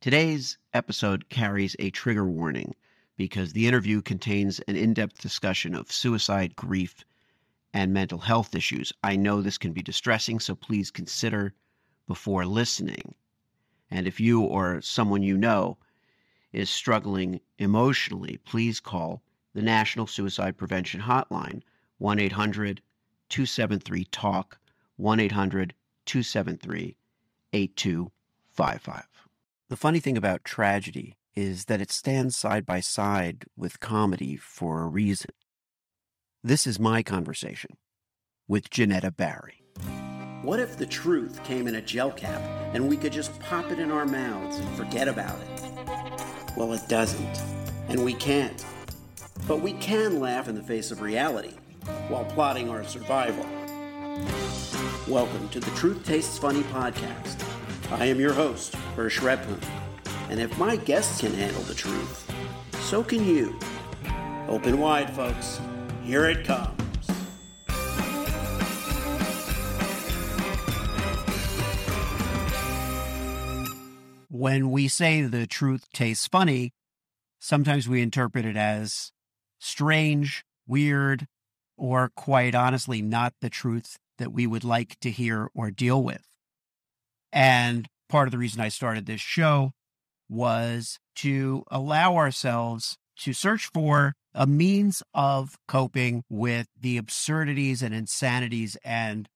Today's episode carries a trigger warning because the interview contains an in depth discussion of suicide, grief, and mental health issues. I know this can be distressing, so please consider before listening. And if you or someone you know is struggling emotionally, please call the National Suicide Prevention Hotline, 1 800 273 TALK, 1 800 273 8255. The funny thing about tragedy is that it stands side by side with comedy for a reason. This is my conversation with Jenetta Barry. What if the truth came in a gel cap and we could just pop it in our mouths and forget about it? Well, it doesn't, and we can't. But we can laugh in the face of reality while plotting our survival. Welcome to the Truth Tastes Funny podcast. I am your host, Hersh Rephun, and if my guests can handle the truth, so can you. Open wide, folks. Here it comes. When we say the truth tastes funny, sometimes we interpret it as strange, weird, or quite honestly, not the truth that we would like to hear or deal with. And part of the reason I started this show was to allow ourselves to search for a means of coping with the absurdities and insanities and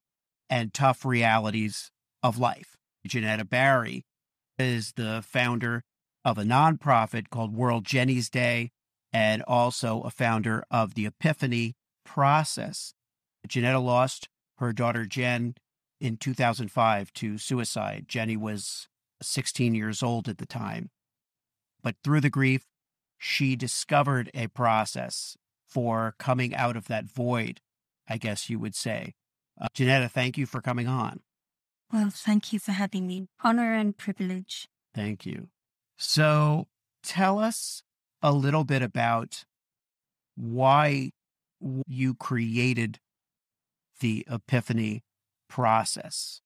and tough realities of life. Jenetta Barry is the founder of a nonprofit called World Jenny's Day and also a founder of the Epiphany Process. Jenetta lost her daughter Jen in 2005 to suicide. Jenny was 16 years old at the time. But through the grief, she discovered a process for coming out of that void, I guess you would say. Uh, Jenetta, thank you for coming on. Well, thank you for having me. Honor and privilege. Thank you. So tell us a little bit about why you created the epiphany process.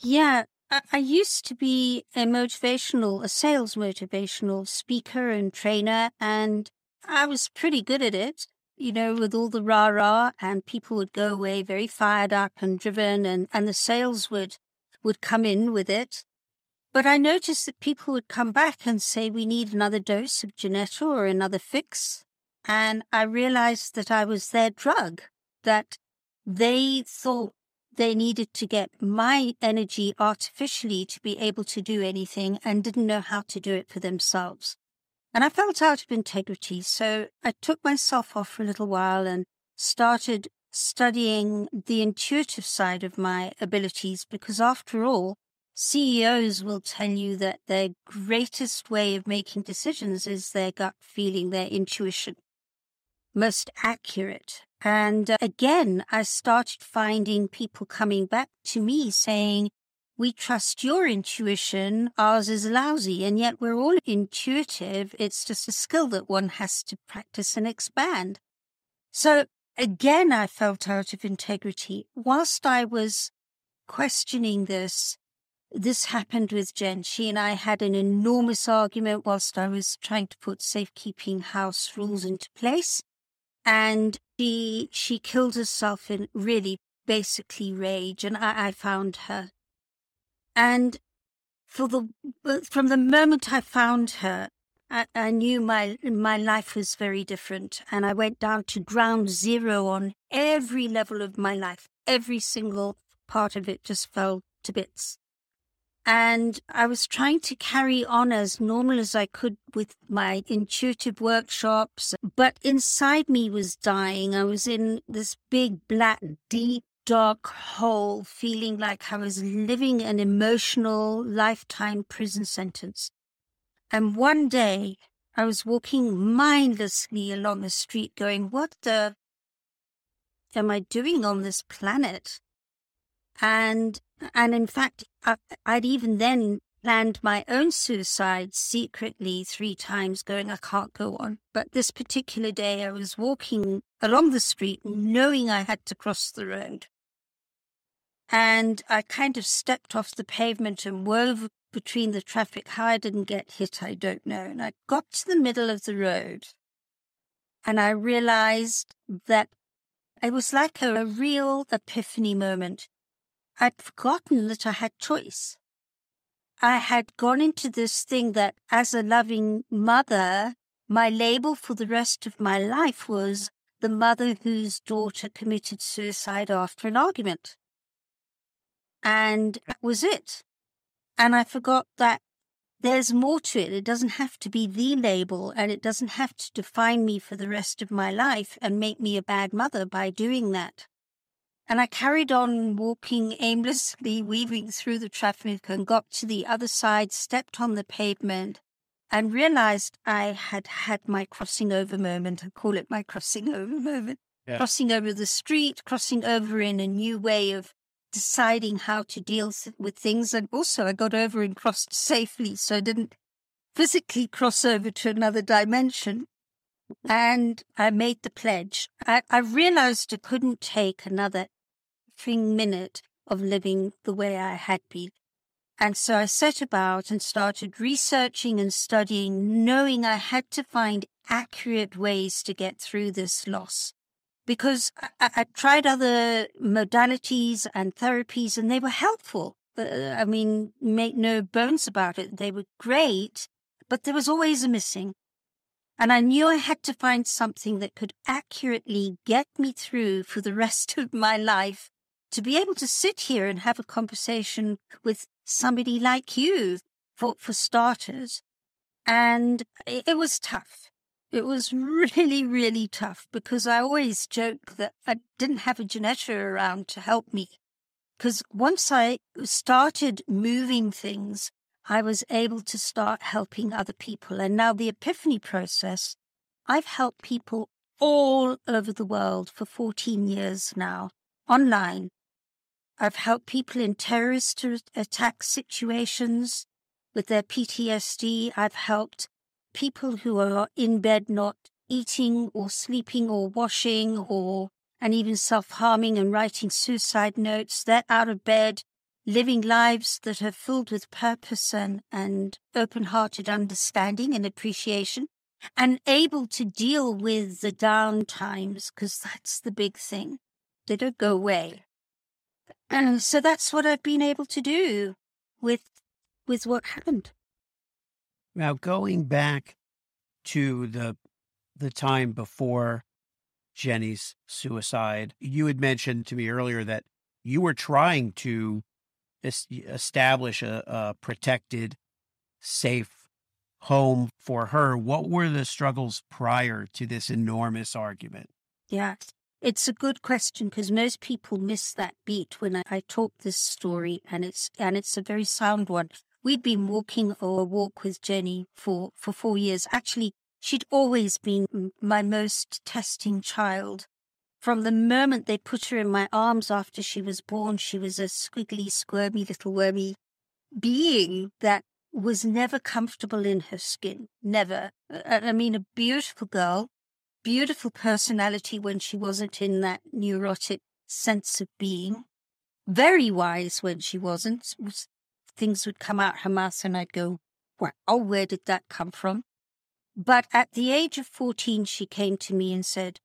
Yeah, I, used to be a motivational, a sales motivational speaker and trainer, and I was pretty good at it, you know, with all the rah rah, and people would go away very fired up and driven, and, and the sales would, would come in with it. But I noticed that people would come back and say, we need another dose of Jenetta or another fix. And I realized that I was their drug, that they thought they needed to get my energy artificially to be able to do anything and didn't know how to do it for themselves. And I felt out of integrity. So I took myself off for a little while and started studying the intuitive side of my abilities because after all, CEOs will tell you that their greatest way of making decisions is their gut feeling, their intuition. Most accurate. And uh, again, I started finding people coming back to me saying, we trust your intuition. Ours is lousy. And yet we're all intuitive. It's just a skill that one has to practice and expand. So again, I felt out of integrity. Whilst I was questioning this, this happened with Jen. She and I had an enormous argument whilst I was trying to put safekeeping house rules into place and she she killed herself in really basically rage, and I, I found her. And for the from the moment I found her, I, I knew my my life was very different, and I went down to ground zero on every level of my life. Every single part of it just fell to bits. And I was trying to carry on as normal as I could with my intuitive workshops, but inside me was dying. I was in this big, black, deep, dark hole, feeling like I was living an emotional lifetime prison sentence. And one day I was walking mindlessly along the street going, what the am I doing on this planet? And and in fact, I, I'd even then planned my own suicide secretly three times, going, I can't go on. But this particular day, I was walking along the street, knowing I had to cross the road. And I kind of stepped off the pavement and wove between the traffic. How I didn't get hit, I don't know. And I got to the middle of the road and I realized that it was like a, a real epiphany moment. I'd forgotten that I had choice. I had gone into this thing that as a loving mother, my label for the rest of my life was the mother whose daughter committed suicide after an argument. And that was it. And I forgot that there's more to it. It doesn't have to be the label and it doesn't have to define me for the rest of my life and make me a bad mother by doing that. And I carried on walking aimlessly, weaving through the traffic and got to the other side, stepped on the pavement and realized I had had my crossing over moment. I call it my crossing over moment. Yeah. Crossing over the street, crossing over in a new way of deciding how to deal with things. And also, I got over and crossed safely, so I didn't physically cross over to another dimension. And I made the pledge. I, I realized I couldn't take another minute of living the way I had been. And so I set about and started researching and studying, knowing I had to find accurate ways to get through this loss because I, I tried other modalities and therapies and they were helpful. Uh, I mean, make no bones about it. They were great, but there was always a missing. And I knew I had to find something that could accurately get me through for the rest of my life to be able to sit here and have a conversation with somebody like you, for, for starters. And it, it was tough. It was really, really tough because I always joke that I didn't have a Jenetta around to help me. Because once I started moving things, I was able to start helping other people. And now the epiphany process, I've helped people all over the world for 14 years now, online. I've helped people in terrorist attack situations with their PTSD. I've helped people who are in bed not eating or sleeping or washing or and even self-harming and writing suicide notes. They're out of bed living lives that are filled with purpose and, and open-hearted understanding and appreciation and able to deal with the down times because that's the big thing. They don't go away and so that's what i've been able to do with with what happened now, going back to the the time before Jenny's suicide, you had mentioned to me earlier that you were trying to establish a, a protected, safe home for her. What were the struggles prior to this enormous argument? Yeah, it's a good question because most people miss that beat when I, I talk this story, and it's and it's a very sound one. We'd been walking or a walk with Jenny for, for four years. Actually, she'd always been my most testing child. From the moment they put her in my arms after she was born, she was a squiggly, squirmy little wormy being that was never comfortable in her skin. Never. I mean, a beautiful girl, beautiful personality when she wasn't in that neurotic sense of being. Very wise when she wasn't. Was things would come out her mouth and I'd go, wow, where did that come from? But at the age of 14, she came to me and said,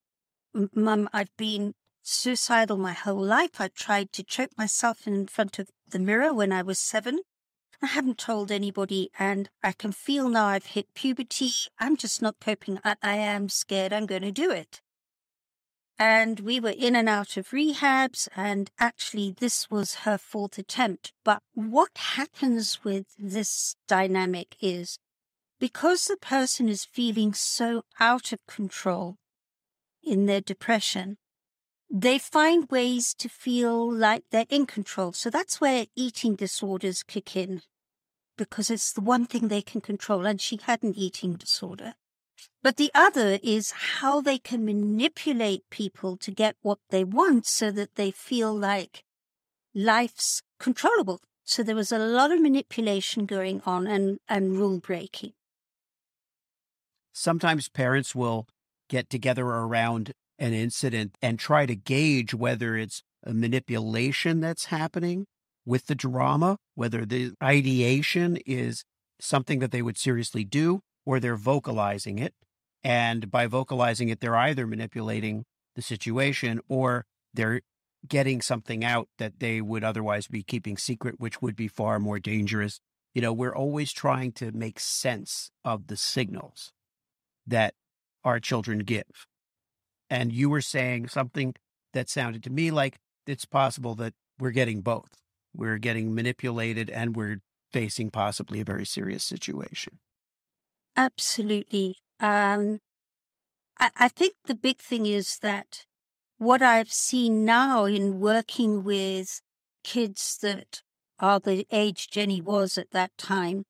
Mum, I've been suicidal my whole life. I tried to choke myself in front of the mirror when I was seven. I haven't told anybody, and I can feel now I've hit puberty. I'm just not coping. I, I am scared I'm going to do it and we were in and out of rehabs and actually this was her fourth attempt but what happens with this dynamic is because the person is feeling so out of control in their depression they find ways to feel like they're in control so that's where eating disorders kick in because it's the one thing they can control and she had an eating disorder but the other is how they can manipulate people to get what they want so that they feel like life's controllable. So there was a lot of manipulation going on and, and rule breaking. Sometimes parents will get together around an incident and try to gauge whether it's a manipulation that's happening with the drama, whether the ideation is something that they would seriously do or they're vocalizing it. And by vocalizing it, they're either manipulating the situation or they're getting something out that they would otherwise be keeping secret, which would be far more dangerous. You know, we're always trying to make sense of the signals that our children give. And you were saying something that sounded to me like it's possible that we're getting both. We're getting manipulated and we're facing possibly a very serious situation. Absolutely. Um, I, I think the big thing is that what I've seen now in working with kids that are the age Jenny was at that time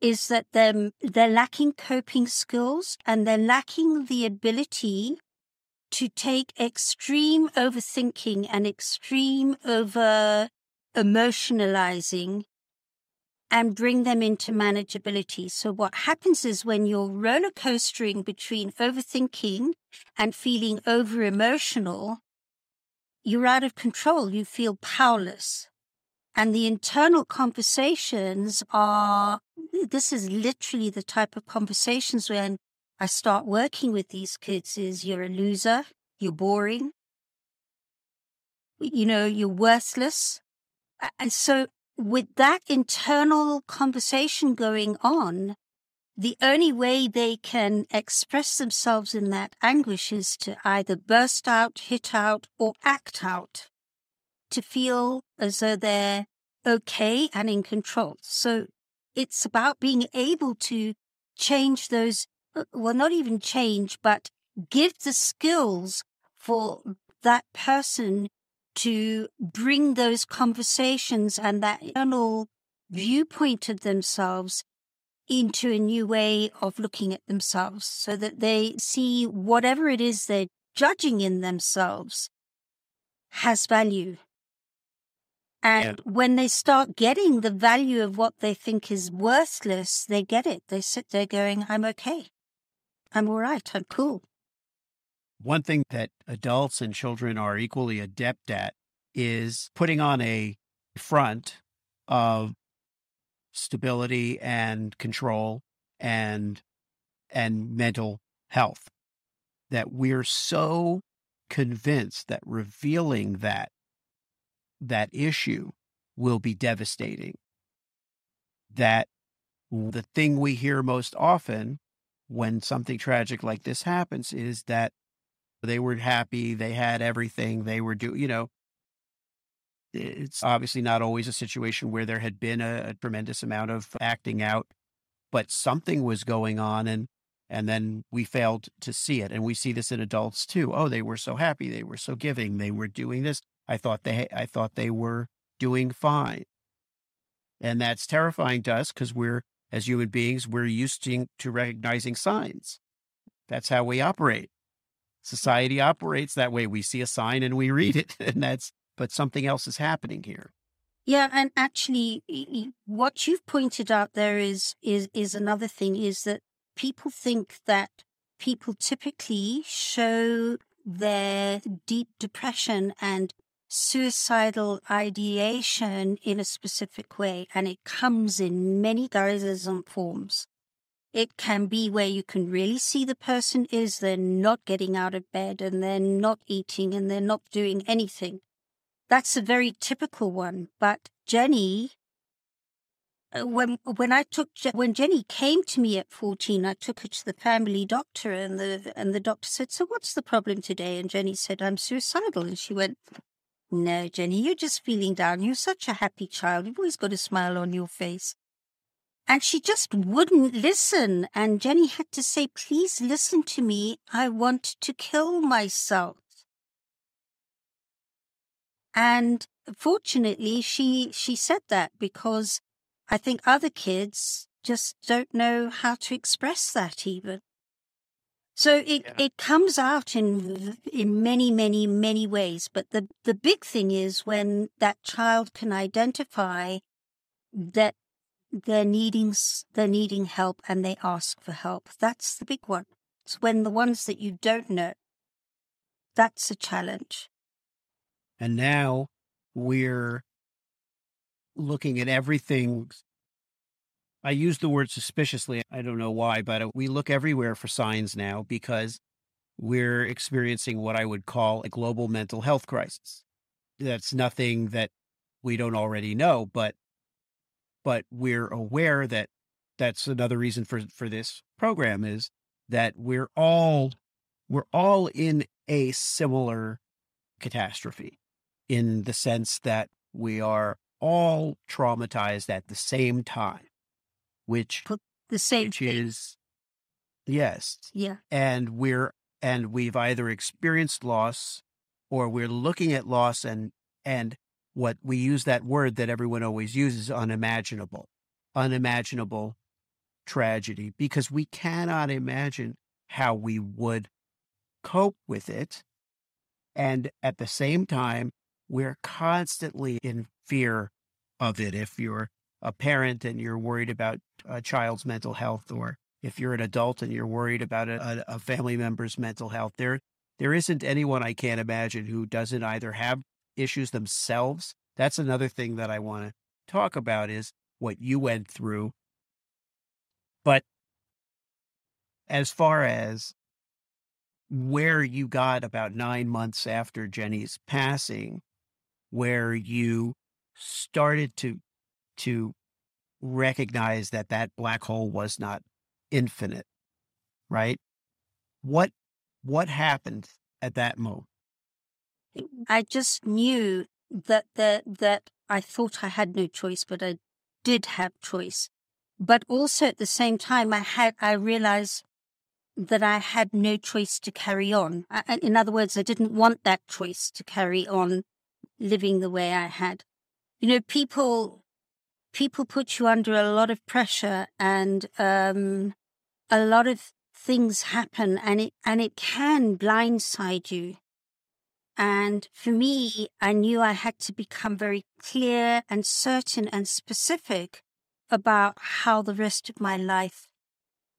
is that they're, they're lacking coping skills and they're lacking the ability to take extreme overthinking and extreme over emotionalizing and bring them into manageability. So what happens is when you're roller coastering between overthinking and feeling over emotional, you're out of control. You feel powerless. And the internal conversations are, this is literally the type of conversations when I start working with these kids is you're a loser. You're boring. You know, you're worthless. And so with that internal conversation going on, the only way they can express themselves in that anguish is to either burst out, hit out, or act out to feel as though they're okay and in control. So it's about being able to change those, uh, well, not even change, but give the skills for that person to bring those conversations and that internal viewpoint of themselves into a new way of looking at themselves so that they see whatever it is they're judging in themselves has value. And yeah. when they start getting the value of what they think is worthless, they get it. They sit there going, I'm okay. I'm all right. I'm cool. One thing that adults and children are equally adept at is putting on a front of stability and control and and mental health that we're so convinced that revealing that that issue will be devastating that the thing we hear most often when something tragic like this happens is that they were happy, they had everything, they were doing, you know, it's obviously not always a situation where there had been a, a, tremendous amount of acting out, but something was going on and and then we failed to see it. And we see this in adults too. Oh, they were so happy, they were so giving, they were doing this. I thought they I thought they were doing fine. And that's terrifying to us because we're as human beings, we're used to, to recognizing signs. That's how we operate society operates that way. We see a sign and we read it, and that's, but something else is happening here. Yeah, and actually, what you've pointed out there is is is another thing is that people think that people typically show their deep depression and suicidal ideation in a specific way, and it comes in many guises and forms. It can be where you can really see the person is they're not getting out of bed and they're not eating and they're not doing anything. That's a very typical one. But Jenny, uh, when when I took when Jenny came to me at fourteen, I took her to the family doctor, and the and the doctor said, "So what's the problem today?" And Jenny said, "I'm suicidal." And she went, "No, Jenny, you're just feeling down. You're such a happy child. You've always got a smile on your face." And she just wouldn't listen. And Jenny had to say, please listen to me. I want to kill myself. And fortunately, she, she said that because I think other kids just don't know how to express that even. So it, yeah. it comes out in in many many many ways, but the the big thing is when that child can identify that they're needing they're needing help and they ask for help. That's the big one. It's when the ones that you don't know. That's a challenge. And now we're looking at everything. I use the word suspiciously. I don't know why, but uh, we look everywhere for signs now because we're experiencing what I would call a global mental health crisis. That's nothing that we don't already know, but but we're aware that that's another reason for for this program is that we're all we're all in a similar catastrophe in the sense that we are all traumatized at the same time, which the same which is yes, Yeah. and we're and we've either experienced loss or we're looking at loss and and what we use that word that everyone always uses unimaginable unimaginable tragedy because we cannot imagine how we would cope with it. And at the same time we're constantly in fear of it. If you're a parent and you're worried about a child's mental health or if you're an adult and you're worried about a, a family member's mental health there there isn't anyone i can't imagine who doesn't either have issues themselves that's another thing that i want to talk about is what you went through. But as far as where you got about nine months after jenny's passing where you started to to recognize that that black hole was not infinite right? What what happened at that moment I just knew that that that I thought I had no choice, but I did have choice. But also at the same time, I had I realized that I had no choice to carry on. I, in other words, I didn't want that choice to carry on living the way I had. You know, people people put you under a lot of pressure, and um, a lot of things happen, and it and it can blindside you. And for me, I knew I had to become very clear and certain and specific about how the rest of my life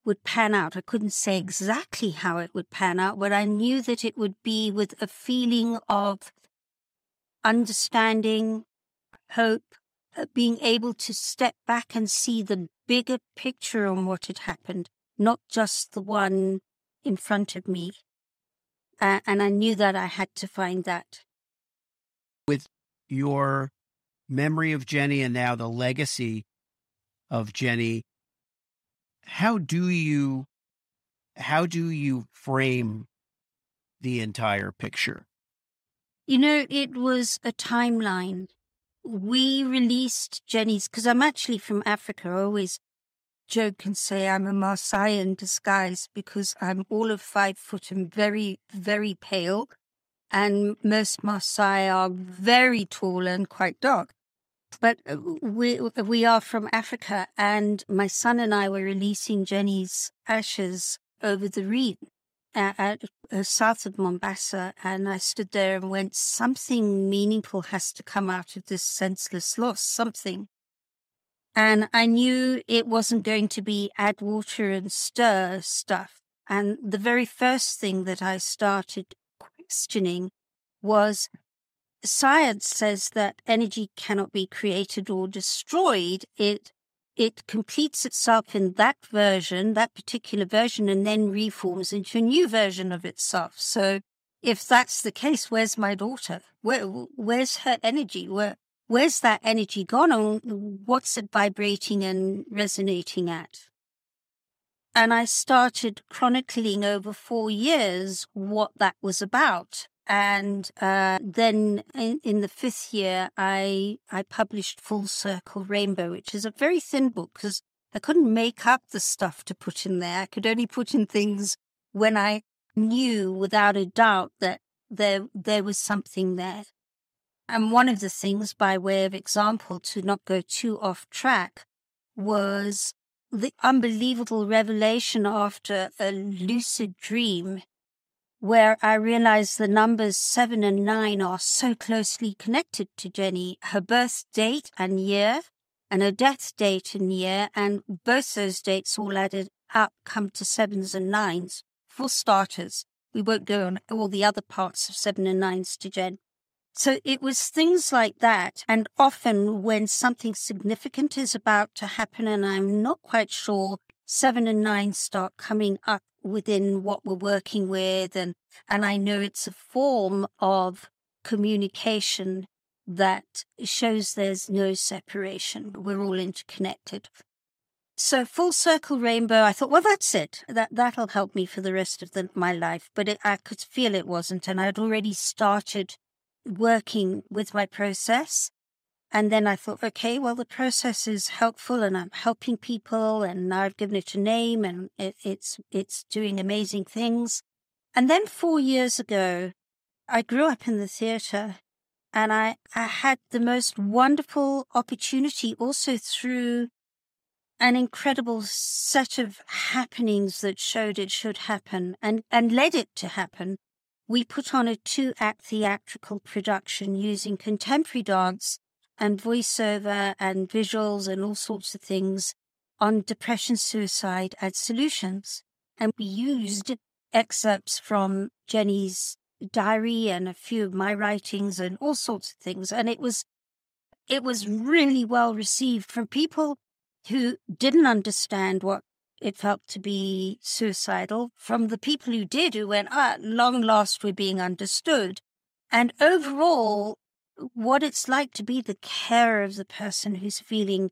would pan out. I couldn't say exactly how it would pan out, but I knew that it would be with a feeling of understanding, hope, uh, being able to step back and see the bigger picture on what had happened, not just the one in front of me. Uh, and I knew that I had to find that. with your memory of jenny and now the legacy of jenny how do you how do you frame the entire picture You know, it was a timeline. We released Jenny's, because I'm actually from Africa. I always joke and say I'm a Maasai in disguise because I'm all of five foot and very, very pale. And most Maasai are very tall and quite dark. But uh, we, we are from Africa, and my son and I were releasing Jenny's ashes over the reed at, at uh, south of Mombasa, and I stood there and went, something meaningful has to come out of this senseless loss, something. And I knew it wasn't going to be add water and stir stuff. And the very first thing that I started questioning was science says that energy cannot be created or destroyed. It it completes itself in that version, that particular version, and then reforms into a new version of itself. So if that's the case, where's my daughter? Where, where's her energy? Where, where's that energy gone? And what's it vibrating and resonating at? And I started chronicling over four years what that was about. And uh, then in, in, the fifth year, I I published Full Circle Rainbow, which is a very thin book because I couldn't make up the stuff to put in there. I could only put in things when I knew without a doubt that there there was something there. And one of the things, by way of example, to not go too off track, was the unbelievable revelation after a lucid dream where I realized the numbers seven and nine are so closely connected to Jenny, her birth date and year, and her death date and year, and both those dates all added up come to sevens and nines. For starters, we won't go on all the other parts of seven and nines to Jen. So it was things like that. And often when something significant is about to happen and I'm not quite sure, seven and nine start coming up within what we're working with. And, and I know it's a form of communication that shows there's no separation. We're all interconnected. So full circle rainbow, I thought, well, that's it. That that'll help me for the rest of the, my life. But it, I could feel it wasn't, and I'd already started working with my process. And then I thought, okay, well, the process is helpful, and I'm helping people, and I've given it a name, and it, it's it's doing amazing things. And then four years ago, I grew up in the theatre, and I I had the most wonderful opportunity also through an incredible set of happenings that showed it should happen and, and led it to happen. We put on a two act theatrical production using contemporary dance and voiceover and visuals and all sorts of things on depression, suicide, and solutions. And we used excerpts from Jenny's diary and a few of my writings and all sorts of things. And it was, it was really well received from people who didn't understand what it felt to be suicidal from the people who did, who went, ah, long last we're being understood. And overall, what it's like to be the carer of the person who's feeling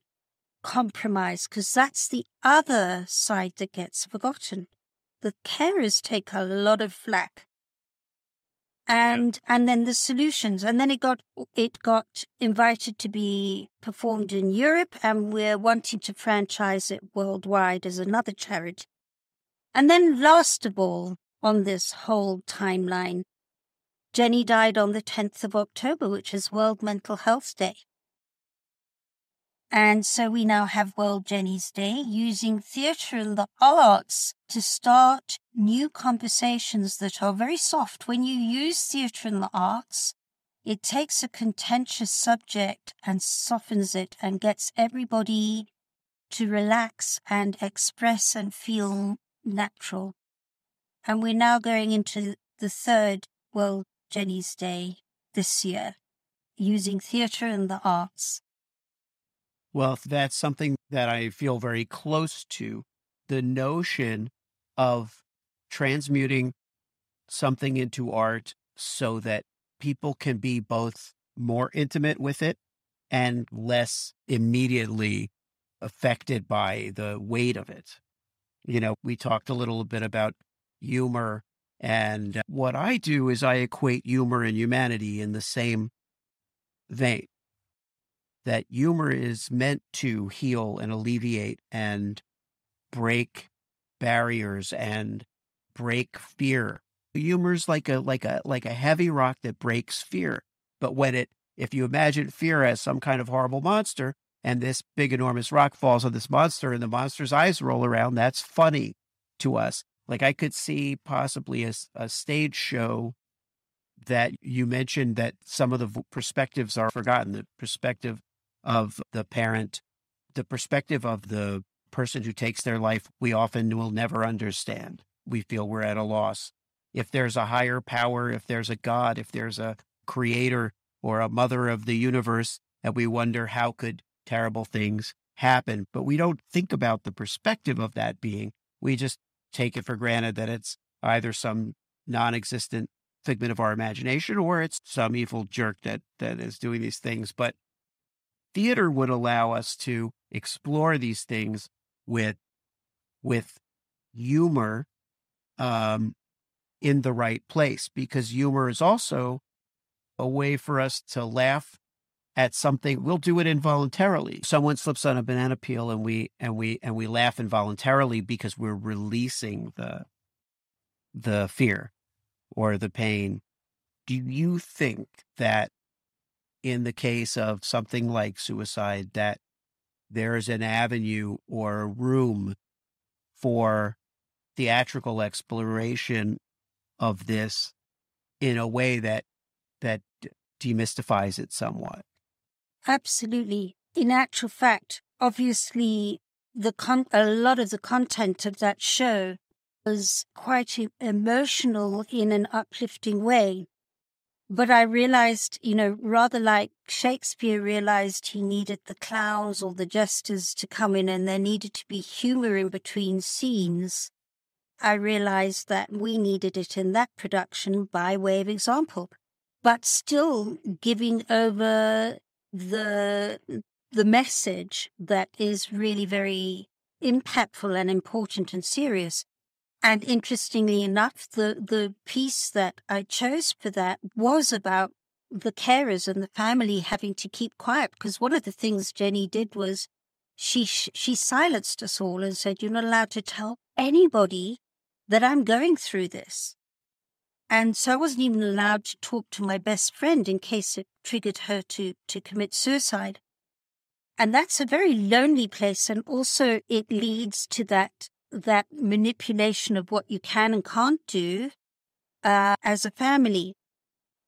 compromised, because that's the other side that gets forgotten. The carers take a lot of flack and yeah. and then the solutions. And then it got it got invited to be performed in Europe and we're wanting to franchise it worldwide as another charity. And then last of all on this whole timeline Jenny died on the 10th of October which is World Mental Health Day and so we now have World Jenny's Day using theatre and the arts to start new conversations that are very soft. When you use theatre and the arts, it takes a contentious subject and softens it and gets everybody to relax and express and feel natural. And we're now going into the third World Jenny's Day this year using theatre and the arts. Well, that's something that I feel very close to the notion of transmuting something into art so that people can be both more intimate with it and less immediately affected by the weight of it. You know, we talked a little bit about humor, and what I do is I equate humor and humanity in the same vein that humor is meant to heal and alleviate and break barriers and break fear. Humor's like a like a like a heavy rock that breaks fear. But when it if you imagine fear as some kind of horrible monster and this big enormous rock falls on this monster and the monster's eyes roll around, that's funny to us. Like I could see possibly a, a stage show that you mentioned that some of the perspectives are forgotten. The perspective of the parent, the perspective of the person who takes their life, we often will never understand. We feel we're at a loss. If there's a higher power, if there's a God, if there's a creator or a mother of the universe, and we wonder how could terrible things happen. But we don't think about the perspective of that being. We just take it for granted that it's either some non existent figment of our imagination or it's some evil jerk that that is doing these things. But theater would allow us to explore these things with with humor um, in the right place because humor is also a way for us to laugh at something. We'll do it involuntarily. Someone slips on a banana peel and we and we and we laugh involuntarily because we're releasing the the fear or the pain. Do you think that in the case of something like suicide that there's an avenue or a room for theatrical exploration of this in a way that that demystifies it somewhat. Absolutely. In actual fact obviously the con- a lot of the content of that show was quite emotional in an uplifting way but I realized, you know, rather like Shakespeare realized he needed the clowns or the jesters to come in and there needed to be humor in between scenes. I realized that we needed it in that production by way of example, but still giving over the the message that is really very impactful and important and serious. And interestingly enough, the, the piece that I chose for that was about the carers and the family having to keep quiet because one of the things Jenny did was she she silenced us all and said, "You're not allowed to tell anybody that I'm going through this." And so I wasn't even allowed to talk to my best friend in case it triggered her to to commit suicide. And that's a very lonely place, and also it leads to that that manipulation of what you can and can't do uh, as a family.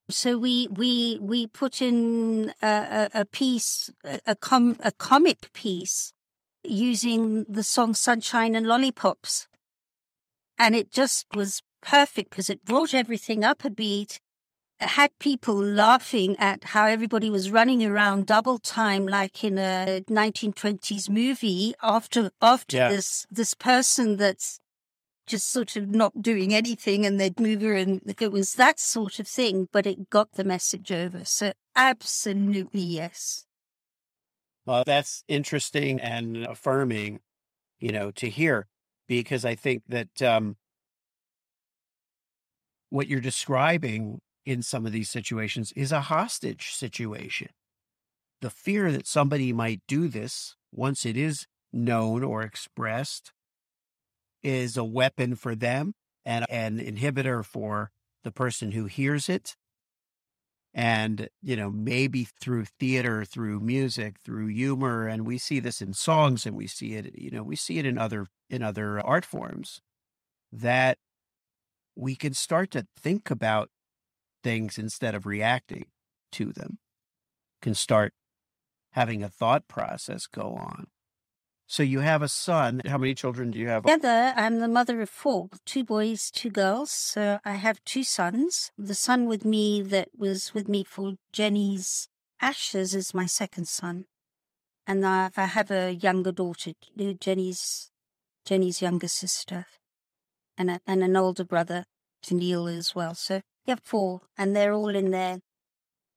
So we we we put in a, a, a piece, a, com, a comic piece, using the song "Sunshine and Lollipops," and it just was perfect because it brought everything up a beat had people laughing at how everybody was running around double time like in a 1920s movie after after yeah. this this person that's just sort of not doing anything and they'd move her and it was that sort of thing but it got the message over so absolutely yes well that's interesting and affirming you know to hear because i think that um what you're describing in some of these situations is a hostage situation. The fear that somebody might do this once it is known or expressed is a weapon for them and an inhibitor for the person who hears it. And, you know, maybe through theater, through music, through humor, and we see this in songs and we see it, you know, we see it in other in other art forms that we can start to think about things instead of reacting to them, can start having a thought process go on. So you have a son. How many children do you have? Together, I'm the mother of four, two boys, two girls. So I have two sons. The son with me that was with me for Jenny's ashes is my second son. And I have a younger daughter, Jenny's Jenny's younger sister, and a, and an older brother, Neil as well. So yeah, four, and they're all in their.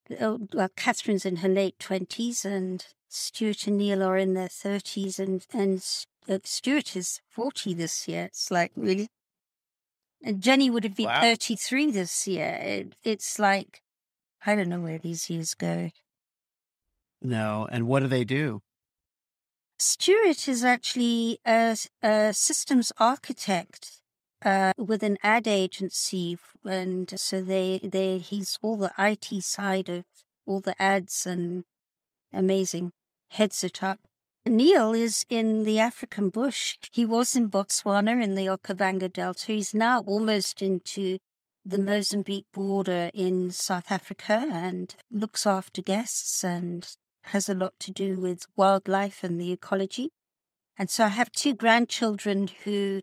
Well, Catherine's in her late twenties, and Stuart and Neil are in their thirties, and and uh, Stuart is forty this year. It's like really. And Jenny would have been wow. thirty-three this year. It, it's like, I don't know where these years go. No, and what do they do? Stuart is actually a, a systems architect uh, with an ad agency, and so they they he's all the IT side of all the ads and amazing heads it up. Neil is in the African bush. He was in Botswana in the Okavango Delta. He's now almost into the Mozambique border in South Africa and looks after guests and has a lot to do with wildlife and the ecology. And so I have two grandchildren who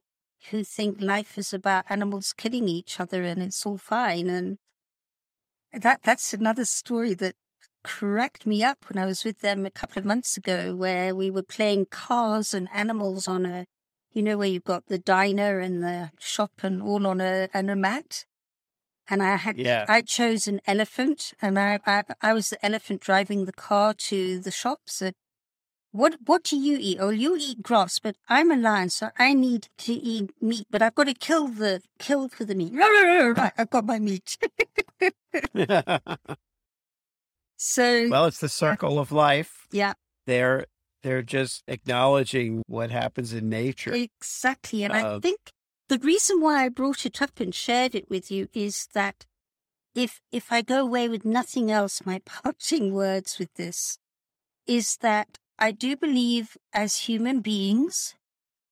who think life is about animals killing each other and it's all fine. And that that's another story that cracked me up when I was with them a couple of months ago, where we were playing cars and animals on a, you know, where you've got the diner and the shop and all on a on a mat. And I had yeah. I chose an elephant, and I, I I was the elephant driving the car to the shops. And what what do you eat? Oh, you eat grass, but I'm a lion, so I need to eat meat. But I've got to kill the kill for the meat. Right, I've got my meat. so well, it's the circle of life. Yeah, they're they're just acknowledging what happens in nature. Exactly, and uh, I think the reason why I brought it up and shared it with you is that if if I go away with nothing else, my parting words with this is that I do believe as human beings,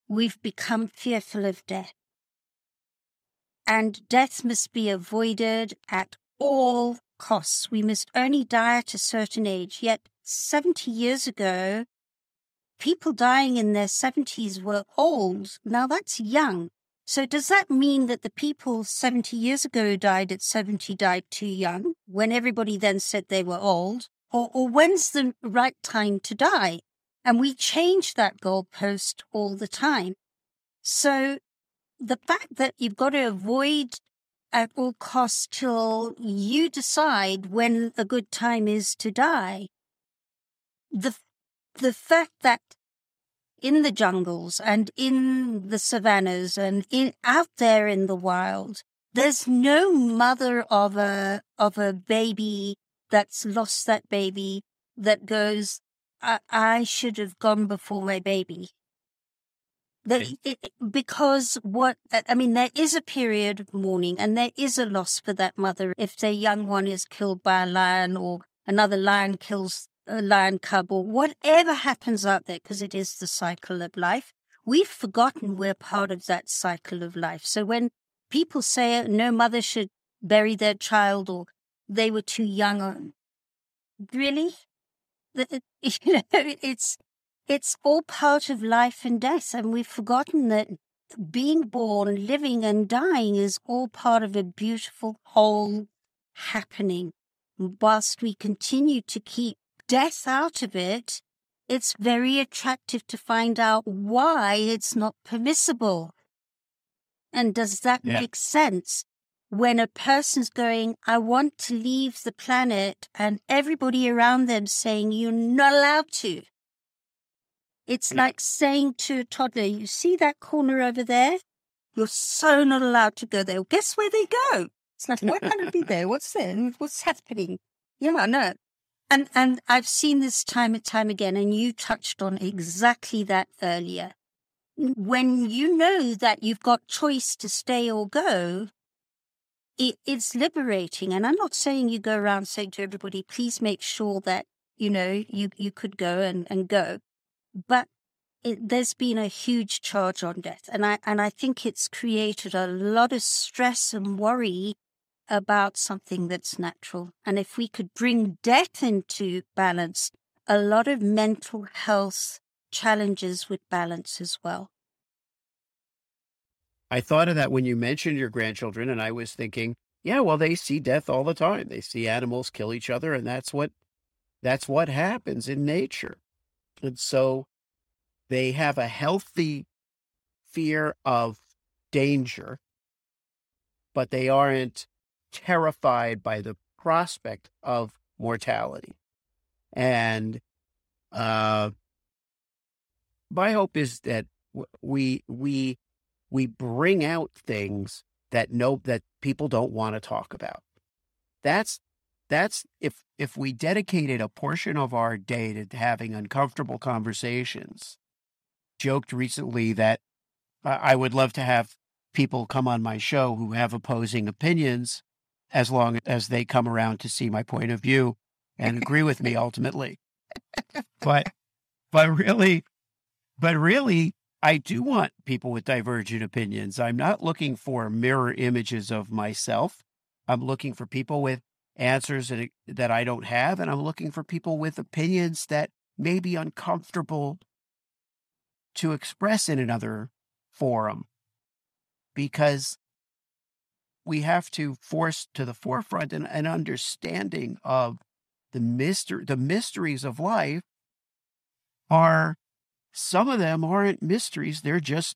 we've become fearful of death. And death must be avoided at all costs. We must only die at a certain age. Yet 70 years ago, people dying in their 70s were old. Now that's young. So does that mean that the people 70 years ago who died at 70 died too young when everybody then said they were old? Or, or when's the right time to die? And we change that goalpost all the time. So the fact that you've got to avoid at all costs till you decide when a good time is to die. The, the fact that in the jungles and in the savannas and in out there in the wild, there's no mother of a of a baby that's lost that baby that goes, I, I should have gone before my baby. The, it, because what I mean, there is a period of mourning, and there is a loss for that mother if their young one is killed by a lion, or another lion kills a lion cub, or whatever happens out there, because it is the cycle of life. We've forgotten we're part of that cycle of life. So when people say no mother should bury their child, or they were too young, or really, you know, it's it's all part of life and death. And we've forgotten that being born, living, and dying is all part of a beautiful whole happening. whilst we continue to keep death out of it, it's very attractive to find out why it's not permissible. And does that yeah. make sense? When a person's going, I want to leave the planet, and everybody around them saying, You're not allowed to. It's mm. like saying to a toddler, you see that corner over there? You're so not allowed to go there. Well, guess where they go? It's like, why can't I be there? What's there? What's happening? Yeah, no. And and I've seen this time and time again, and you touched on exactly that earlier. When you know that you've got choice to stay or go, it, it's liberating. And I'm not saying you go around saying to everybody, please make sure that, you know, you, you could go and, and go but it, there's been a huge charge on death, and I and I think it's created a lot of stress and worry about something that's natural. And if we could bring death into balance, a lot of mental health challenges would balance as well. I thought of that when you mentioned your grandchildren, and I was thinking, yeah, well, they see death all the time. They see animals kill each other, and that's what that's what happens in nature. And so they have a healthy fear of danger, but they aren't terrified by the prospect of mortality. And uh, my hope is that we we we bring out things that no that people don't want to talk about. That's that's if if we dedicated a portion of our day to having uncomfortable conversations joked recently that i would love to have people come on my show who have opposing opinions as long as they come around to see my point of view and agree with me ultimately but but really but really i do want people with divergent opinions i'm not looking for mirror images of myself i'm looking for people with answers that, that I don't have. And I'm looking for people with opinions that may be uncomfortable to express in another forum because we have to force to the forefront an, an understanding of the mystery the mysteries of life are some of them aren't mysteries they're just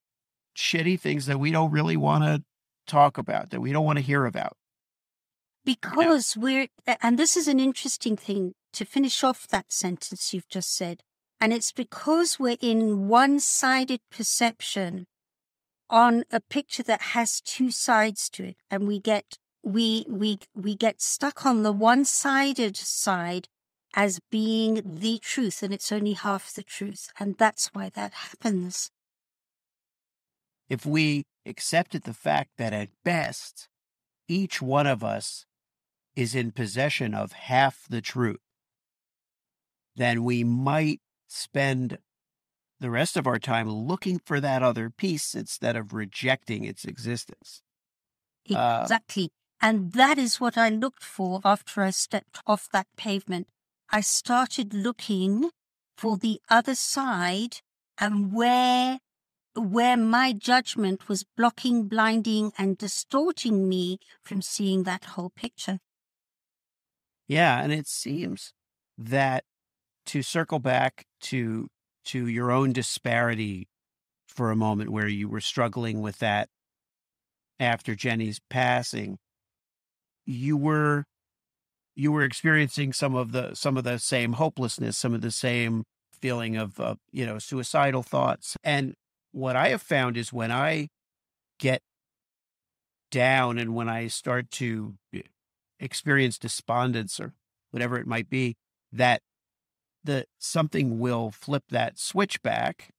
shitty things that we don't really want to talk about that we don't want to hear about because we're, and this is an interesting thing to finish off that sentence you've just said. And it's because we're in one sided perception on a picture that has two sides to it. And we get, we, we, we get stuck on the one sided side as being the truth. And it's only half the truth. And that's why that happens. If we accepted the fact that at best, each one of us is in possession of half the truth, then we might spend the rest of our time looking for that other piece instead of rejecting its existence. Uh, exactly. Uh, and that is what I looked for after I stepped off that pavement. I started looking for the other side and where where my judgment was blocking, blinding, and distorting me from seeing that whole picture. Yeah, and it seems that to circle back to to your own disparity for a moment where you were struggling with that after Jenny's passing, you were you were experiencing some of the some of the same hopelessness, some of the same feeling of uh, you know suicidal thoughts. And what I have found is when I get down and when I start to experience despondence or whatever it might be, that the something will flip that switch back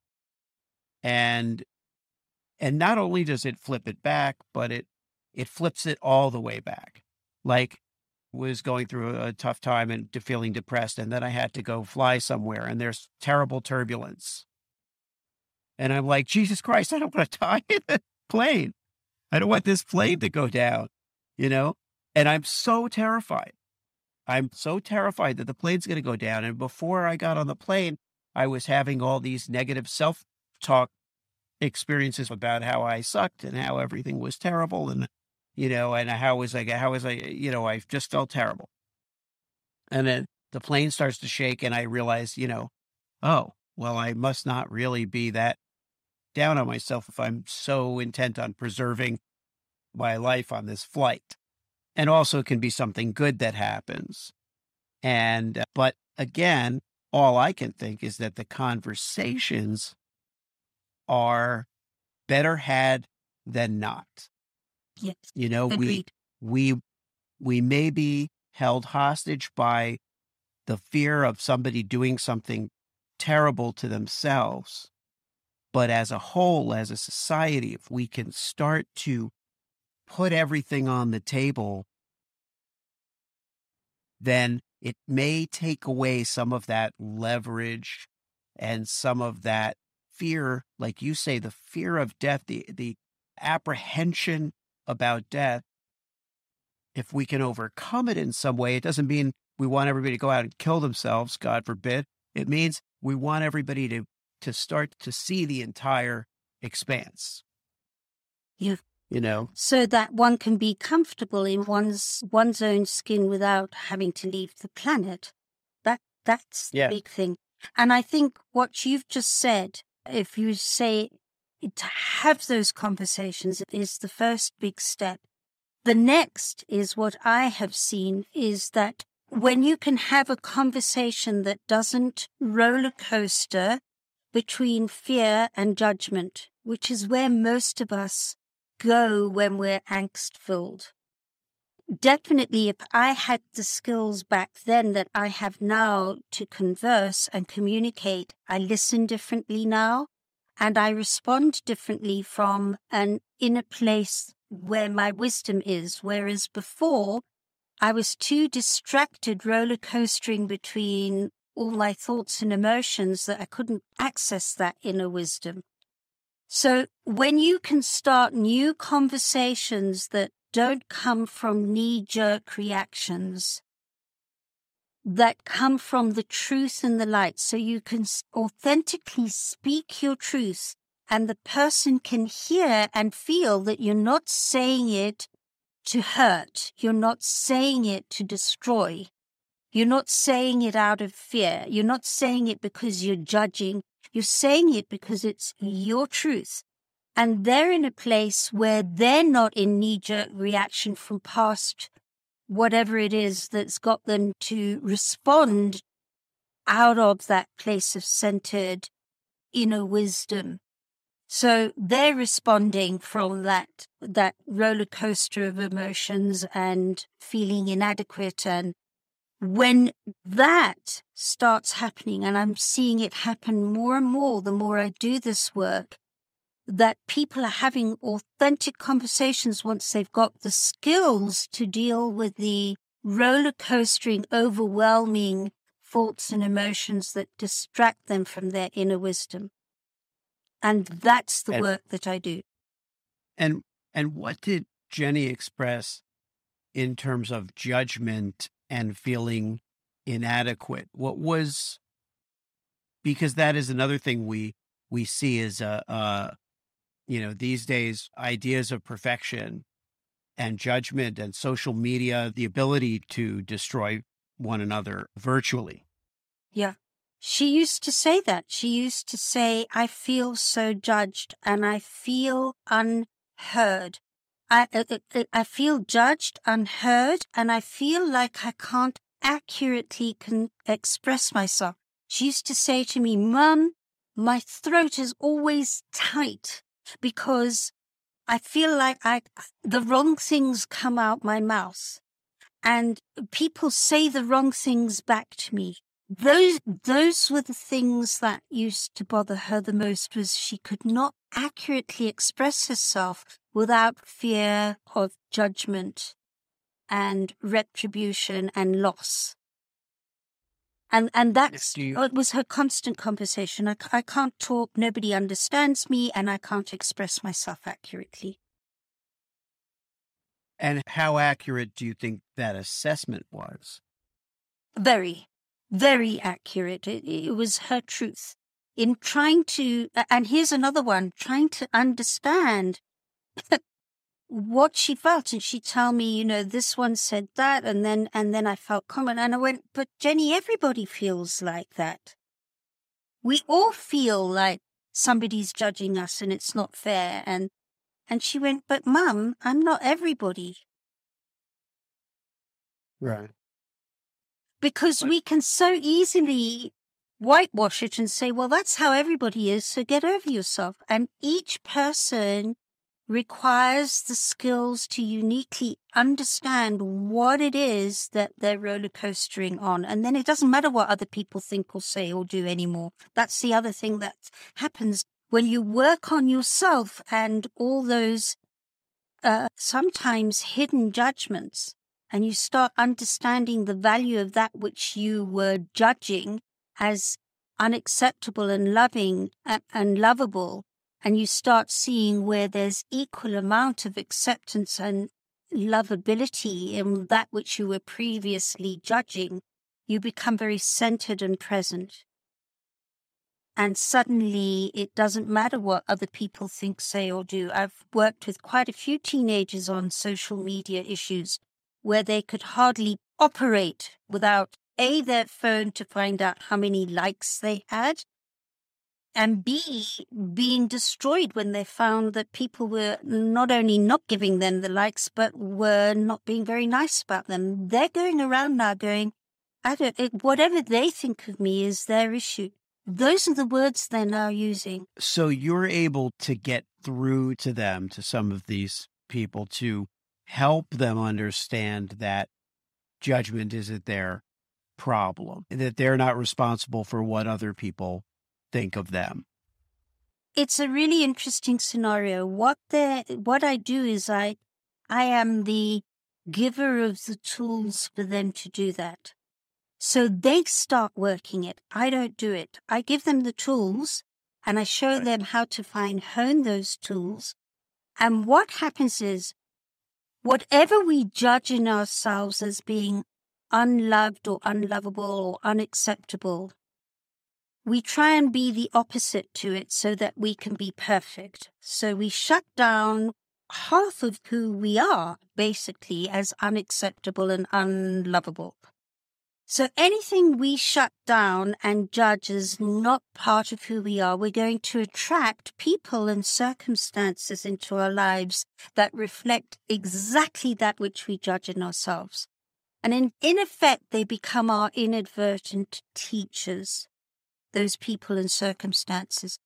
and and not only does it flip it back but it it flips it all the way back like was going through a tough time and feeling depressed and then i had to go fly somewhere and there's terrible turbulence. And i'm like jesus christ i don't want to die in the plane. I don't want this plane to go down you know? And i'm so terrified. I'm so terrified that the plane's going to go down and before i got on the plane i was having all these negative self talk experiences about how I sucked and how everything was terrible and you know and how was I how was I you know I just felt terrible. And then the plane starts to shake and I realize, you know, oh, well I must not really be that down on myself if I'm so intent on preserving my life on this flight. And also it can be something good that happens. And uh, but again, all I can think is that the conversations are better had than not. Yes. You know, Agreed. we we we may be held hostage by the fear of somebody doing something terrible to themselves. But as a whole, as a society, if we can start to put everything on the table, then it may take away some of that leverage and some of that fear, like you say, the fear of death, the, the apprehension about death, if we can overcome it in some way, it doesn't mean we want everybody to go out and kill themselves, God forbid. It means we want everybody to, to start to see the entire expanse. Yeah. You know? So that one can be comfortable in one's one's own skin without having to leave the planet. That that's the Yeah. big thing. And I think what you've just said if you say to have those conversations is the first big step. The next is what I have seen is that when you can have a conversation that doesn't roller coaster between fear and judgment, which is where most of us go when we're angst filled. Definitely, if I had the skills back then that I have now to converse and communicate, I listen differently now and I respond differently from an inner place where my wisdom is. Whereas before, I was too distracted roller coastering between all my thoughts and emotions that I couldn't access that inner wisdom. So when you can start new conversations that don't come from knee jerk reactions, that come from the truth and the light. So you can authentically speak your truth and the person can hear and feel that you're not saying it to hurt. You're not saying it to destroy. You're not saying it out of fear. You're not saying it because you're judging. You're saying it because it's your truth. And they're in a place where they're not in knee jerk reaction from past whatever it is that's got them to respond out of that place of centered inner wisdom. So they're responding from that, that roller coaster of emotions and feeling inadequate. And when that starts happening, and I'm seeing it happen more and more the more I do this work, that people are having authentic conversations once they've got the skills to deal with the roller coastering, overwhelming thoughts and emotions that distract them from their inner wisdom. And that's the And- work that I do. And and what did Jenny express in terms of judgment and feeling inadequate? What was because that is another thing we we see as a, a you know, these days, ideas of perfection and judgment and social media, the ability to destroy one another virtually. Yeah. She used to say that. She used to say, I feel so judged and I feel unheard. I, I, uh, uh, uh, I feel judged, unheard, and I feel like I can't accurately can express myself. She used to say to me, Mum, my throat is always tight because I feel like I, the wrong things come out my mouth and people say the wrong things back to me. Those, those were the things that used to bother her the most was she could not accurately express herself without fear of judgment and retribution and loss. And, and that's, you... it was her constant conversation. I, I can't talk. Nobody understands me and I can't express myself accurately. And how accurate do you think that assessment was? Very, very accurate. It, it was her truth in trying to, and here's another one, trying to understand what she felt and she'd tell me you know this one said that and then and then i felt common and i went but jenny everybody feels like that. We all feel like somebody's judging us and it's not fair and and she went but mum i'm not everybody. Right. Because we can so easily whitewash it and say well that's how everybody is so get over yourself and each person requires the skills to uniquely understand what it is that they're roller coastering on. And then it doesn't matter what other people think or say or do anymore. That's the other thing that happens when you work on yourself and all those uh, sometimes hidden judgments and you start understanding the value of that which you were judging as unacceptable and loving and, and lovable and you start seeing where there's equal amount of acceptance and lovability in that which you were previously judging, you become very centered and present. And suddenly it doesn't matter what other people think, say, or do. I've worked with quite a few teenagers on social media issues where they could hardly operate without A, their phone to find out how many likes they had, and B, being destroyed when they found that people were not only not giving them the likes, but were not being very nice about them. They're going around now going, I don't, it, whatever they think of me is their issue. Those are the words they're now using. So you're able to get through to them, to some of these people, to help them understand that judgment isn't their problem, that they're not responsible for what other people think of them? It's a really interesting scenario. What the what I do is I I am the giver of the tools for them to do that. So they start working it. I don't do it. I give them the tools and I show right. them how to fine hone those tools. And what happens is whatever we judge in ourselves as being unloved or unlovable or unacceptable, we try and be the opposite to it so that we can be perfect. So we shut down half of who we are, basically, as unacceptable and unlovable. So anything we shut down and judge as not part of who we are, we're going to attract people and circumstances into our lives that reflect exactly that which we judge in ourselves. And in, in effect, they become our inadvertent teachers those people and circumstances.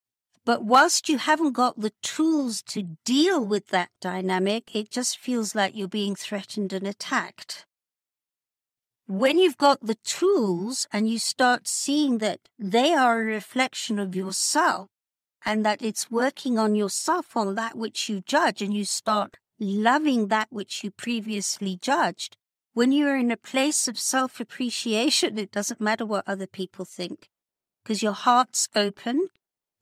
But whilst you haven't got the tools to deal with that dynamic, it just feels like you're being threatened and attacked. When you've got the tools and you start seeing that they are a reflection of yourself and that it's working on yourself on that which you judge and you start loving that which you previously judged, when you're in a place of self appreciation, it doesn't matter what other people think because your heart's open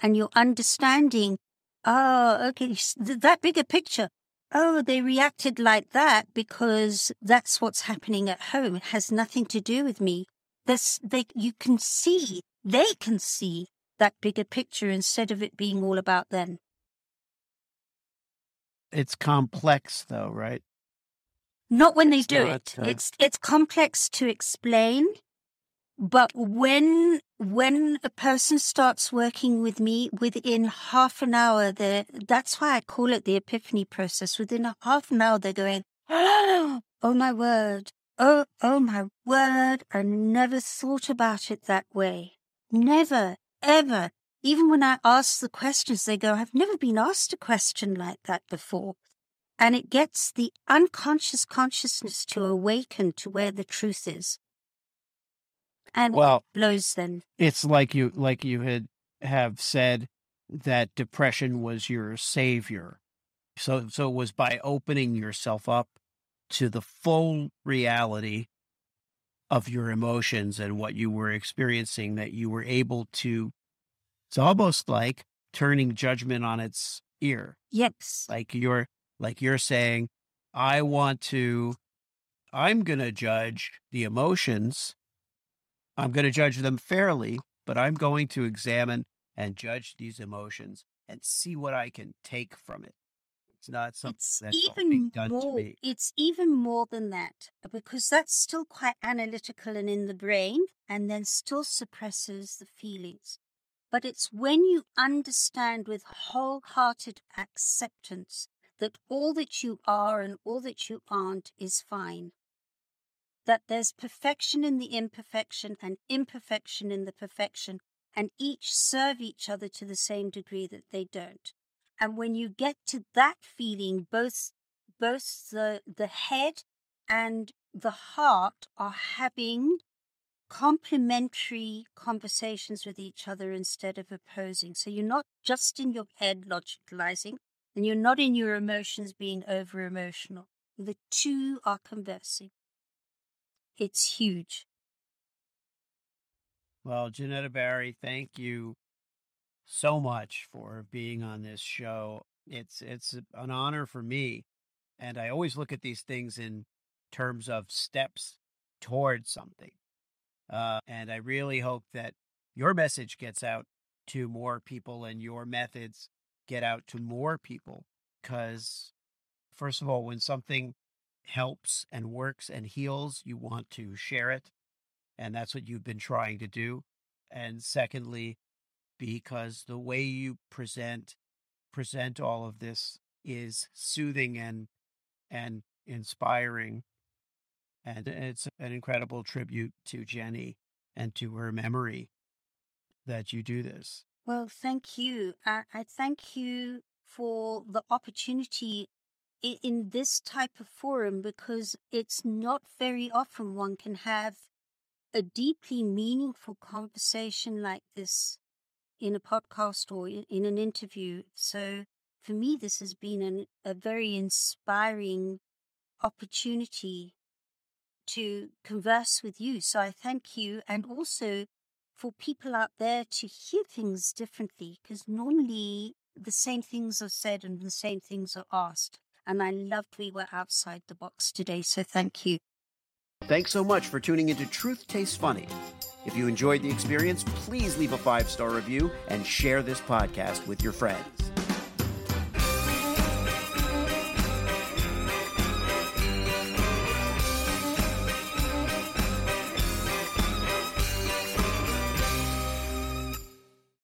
and you're understanding, oh, okay, that bigger picture. Oh, they reacted like that because that's what's happening at home. It has nothing to do with me. This, they, you can see, they can see that bigger picture instead of it being all about them. It's complex, though, right? Not when they It's do not, it. uh, It's it's complex to explain, but when when a person starts working with me within half an hour, that's why I call it the epiphany process. Within a half an hour, they're going, "Oh my word! Oh oh my word! I never thought about it that way. Never ever." Even when I ask the questions, they go, "I've never been asked a question like that before." and it gets the unconscious consciousness to awaken to where the truth is and Well, blows them it's like you like you had have said that depression was your savior. So so it was by opening yourself up to the full reality of your emotions and what you were experiencing that you were able to it's almost like turning judgment on its ear. yes like you're like you're saying i want to i'm going to judge the emotions i'm going to judge them fairly but i'm going to examine and judge these emotions and see what i can take from it. It's not something it's that's even done to more me. it's even more than that uh, because that's still quite analytical and in the brain and then still suppresses the feelings. But it's when you understand with wholehearted acceptance that all that you are and all that you aren't is fine. That there's perfection in the imperfection and imperfection in the perfection, and each serve each other to the same degree that they don't. And when you get to that feeling, both both the the head and the heart are having complementary conversations with each other instead of opposing. So you're not just in your head logicalizing, and you're not in your emotions being over emotional. The two are conversing. It's huge. well Jenetta Barry thank you so much for being on this show it's it's an honor for me and i always look at these things in terms of steps towards something Uh, and I really hope that your message gets out to more people and your methods get out to more people. Because, first of all, when something helps and works and heals, you want to share it. And that's what you've been trying to do. And secondly, because the way you present present all of this is soothing and and inspiring and it's an incredible tribute to Jenny and to her memory that you do this. Well, thank you. I, I thank you for the opportunity in this type of forum because it's not very often one can have a deeply meaningful conversation like this in a podcast or in, an interview. So for me, this has been an, a very inspiring opportunity to converse with you. So I thank you. And also for people out there to hear things differently, because normally the same things are said and the same things are asked. And I loved we were outside the box today. So thank you. Thanks so much for tuning into Truth Tastes Funny. If you enjoyed the experience, please leave a five star review and share this podcast with your friends.